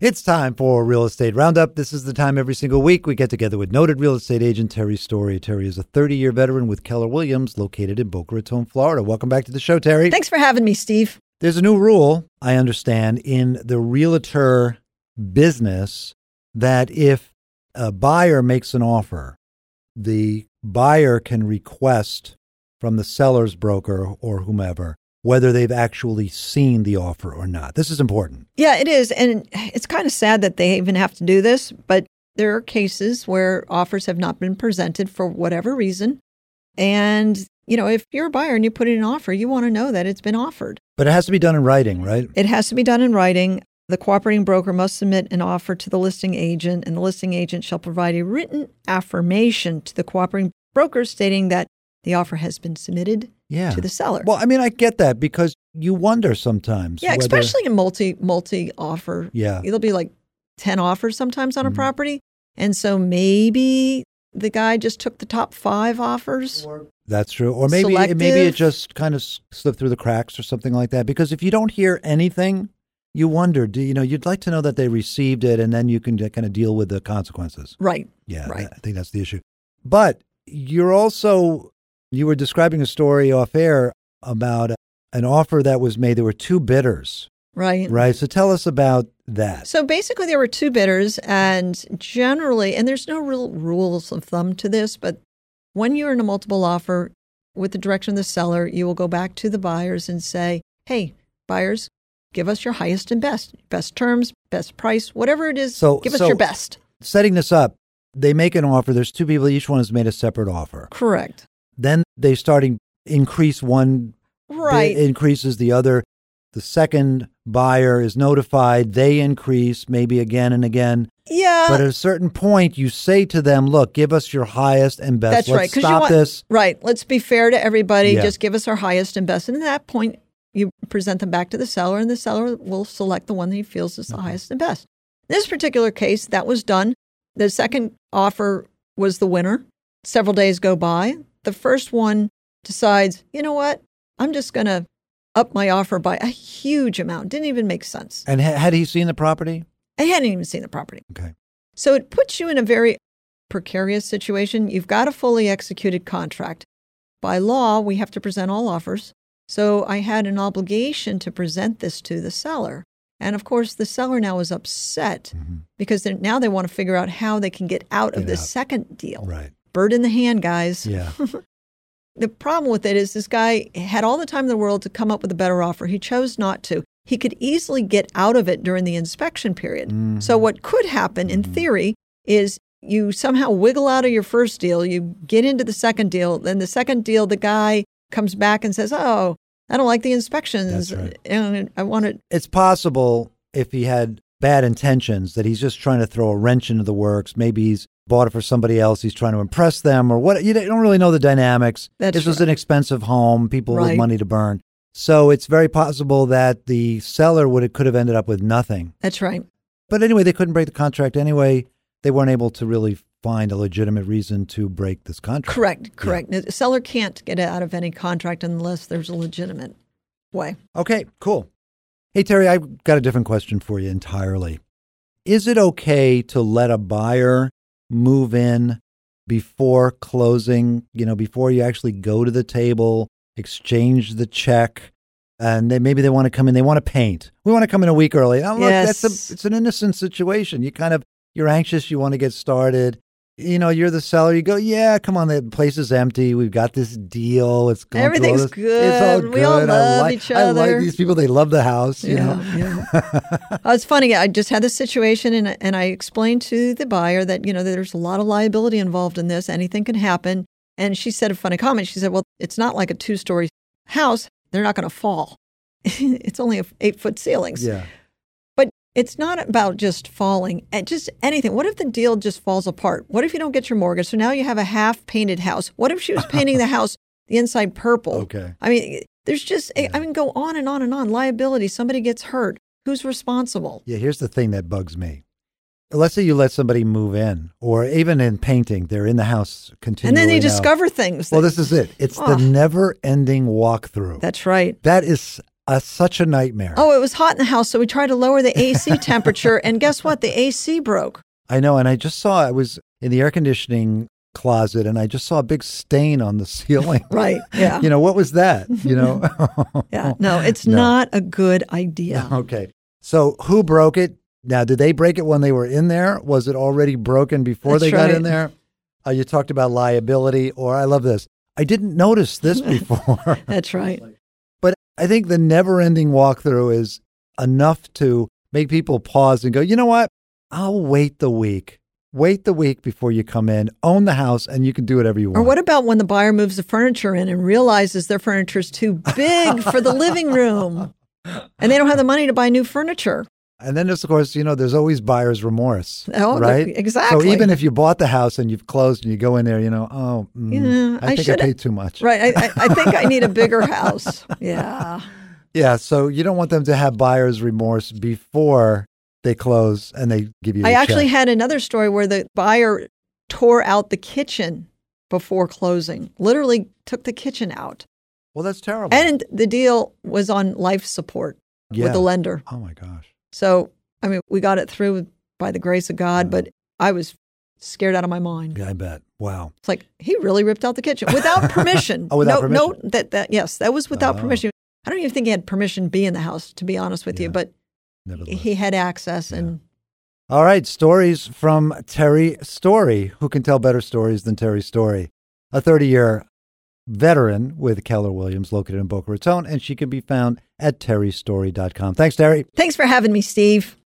It's time for Real Estate Roundup. This is the time every single week we get together with noted real estate agent Terry Story. Terry is a 30 year veteran with Keller Williams, located in Boca Raton, Florida. Welcome back to the show, Terry. Thanks for having me, Steve. There's a new rule, I understand, in the realtor business that if a buyer makes an offer, the buyer can request from the seller's broker or whomever whether they've actually seen the offer or not. This is important. Yeah, it is. And it's kind of sad that they even have to do this, but there are cases where offers have not been presented for whatever reason. And, you know, if you're a buyer and you put in an offer, you want to know that it's been offered. But it has to be done in writing, right? It has to be done in writing. The cooperating broker must submit an offer to the listing agent, and the listing agent shall provide a written affirmation to the cooperating broker stating that the offer has been submitted Yeah. to the seller. Well, I mean, I get that because you wonder sometimes. yeah, whether- especially in multi multi offer. Yeah. it'll be like 10 offers sometimes on a Mhm. property. And so maybe the guy just took the top five offers. That's true. Or maybe maybe it just kind of slipped through the cracks or something like that. Because if you don't hear anything, you wonder. Do you know? You'd like to know that they received it, and then you can kind of deal with the consequences. Right. Yeah, Right. I think that's the issue. But you're also you were describing a story off air about an offer that was made. There were two bidders, Right. right? So tell us about that. So basically, there were two bidders, and generally, and there's no real rules of thumb to this, but when you're in a multiple offer with the direction of the seller, you will go back to the buyers and say, hey, buyers, give us your highest and best, best terms, best price, whatever it is, So- give us so- your best. Setting this up, they make an offer. There's two people. Each one has made a separate offer. Correct. Then they starting increase one Right. increases the other. The second buyer is notified. They increase maybe again and again. yeah. But at a certain point, you say to them, "Look, give us your highest and best. That's Let's right. stop want- this." Right. Let's be fair to everybody. Yeah. Just give us our highest and best. And at that point, you present them back to the seller, and the seller will select the one that he feels is the mm-hmm. highest and best. In this particular case, that was done. The second offer was the winner. Several days go by. The first one decides, you know what? I'm just going to up my offer by a huge amount. Didn't even make sense. And ha- had he seen the property? I hadn't even seen the property. Okay. So it puts you in a very precarious situation. You've got a fully executed contract. By law, we have to present all offers. So I had an obligation to present this to the seller. And of course, the seller now is upset Mhm. because now they want to figure out how they can get out of Get the second deal. Right. Bird in the hand, guys. Yeah. The problem with it is this guy had all the time in the world to come up with a better offer. He chose not to. He could easily get out of it during the inspection period. Mhm. So, what could happen in Mhm. theory is you somehow wiggle out of your first deal, you get into the second deal, then the second deal, the guy comes back and says, Oh, I don't like the inspections. Right. And I want it. It's possible if he had bad intentions that he's just trying to throw a wrench into the works. Maybe he's bought it for somebody else. He's trying to impress them or what. You don't really know the dynamics. That's this was an expensive home, people with money to burn. So it's very possible that the seller would have, could have ended up with nothing. That's right. But anyway, they couldn't break the contract anyway. They weren't able to really find a legitimate reason to break this contract. Correct. Correct. The seller can't get out of any contract unless there's a legitimate way. Okay, cool. Hey, Terry, I've got a different question for you entirely. Is it okay to let a buyer move in before closing, you know, before you actually go to the table, exchange the check, and they, maybe they want to come in, they want to paint. We want to come in a week early. Now, look, that's a, it's an innocent situation. You kind of, you're anxious, you want to get started. You know, you're the seller. You go, yeah, come on, the place is empty. We've got this deal. It's going Everything's this- It's all good. We all good. Love like, each other. I like these people. They love the house. You know, Uh, it's funny. I just had this situation, and and I explained to the buyer that you know there's a lot of liability involved in this. Anything can happen. And she said a funny comment. She said, "Well, it's not like a two-story house. They're not going to fall. it's only a eight-foot ceilings. yeah. It's not about just falling. and Just anything. What if the deal just falls apart? What if you don't get your mortgage? So now you have a half-painted house. What if she was painting the house the inside purple? Okay. I mean, there's just, eh, I mean, go on and on and on. Liability, somebody gets hurt. Who's responsible? Yeah, here's the thing that bugs me. Let's say you let somebody move in, or even in painting, they're in the house continually. And then they discover things. Well, this is it. It's Oh. the never-ending walkthrough. That's right. that is a, such a nightmare. Oh, it was hot in the house, so we tried to lower the AC temperature, and guess what? The AC broke. I know. And I just saw, I was in the air conditioning closet and I just saw a big stain on the ceiling. Right. Yeah. you know, what was that? You know? yeah. No, it's No. not a good idea. okay. So who broke it? Now, did they break it when they were in there? Was it already broken before That's they got in there? Uh, you talked about liability, or I love this. I didn't notice this before. That's right. I think the never ending walkthrough is enough to make people pause and go, you know what? I'll wait the week. Wait the week before you come in, own the house, and you can do whatever you want. Or what about when the buyer moves the furniture in and realizes their furniture is too big for the living room and they don't have the money to buy new furniture? And then there's, of course, you know, there's always buyer's remorse. Oh, right? exactly. So even if you bought the house and you've closed and you go in there, you know, oh, mm, Yeah, I I think I paid too much. Right. I, I, I think I need a bigger house. Yeah. Yeah. So you don't want them to have buyer's remorse before they close and they give you. I actually check. had another story where the buyer tore out the kitchen before closing, literally took the kitchen out. Well, that's terrible. And the deal was on life support yeah. with the lender. Oh my gosh. So, I mean, we got it through by the grace of God, but I was scared out of my mind. Yeah, I bet. Wow. It's like he really ripped out the kitchen without permission. Oh, without no, permission. No, that that yes, that was without Oh. permission. I don't even think he had permission to be in the house, to be honest with Yeah. you. But he had access, and All right, stories from Terry Story. Who can tell better stories than Terry Story? A 30 year veteran with Keller Williams located in Boca Raton, and she can be found at terrystory.com. Thanks, Terry. thanks for having me, Steve.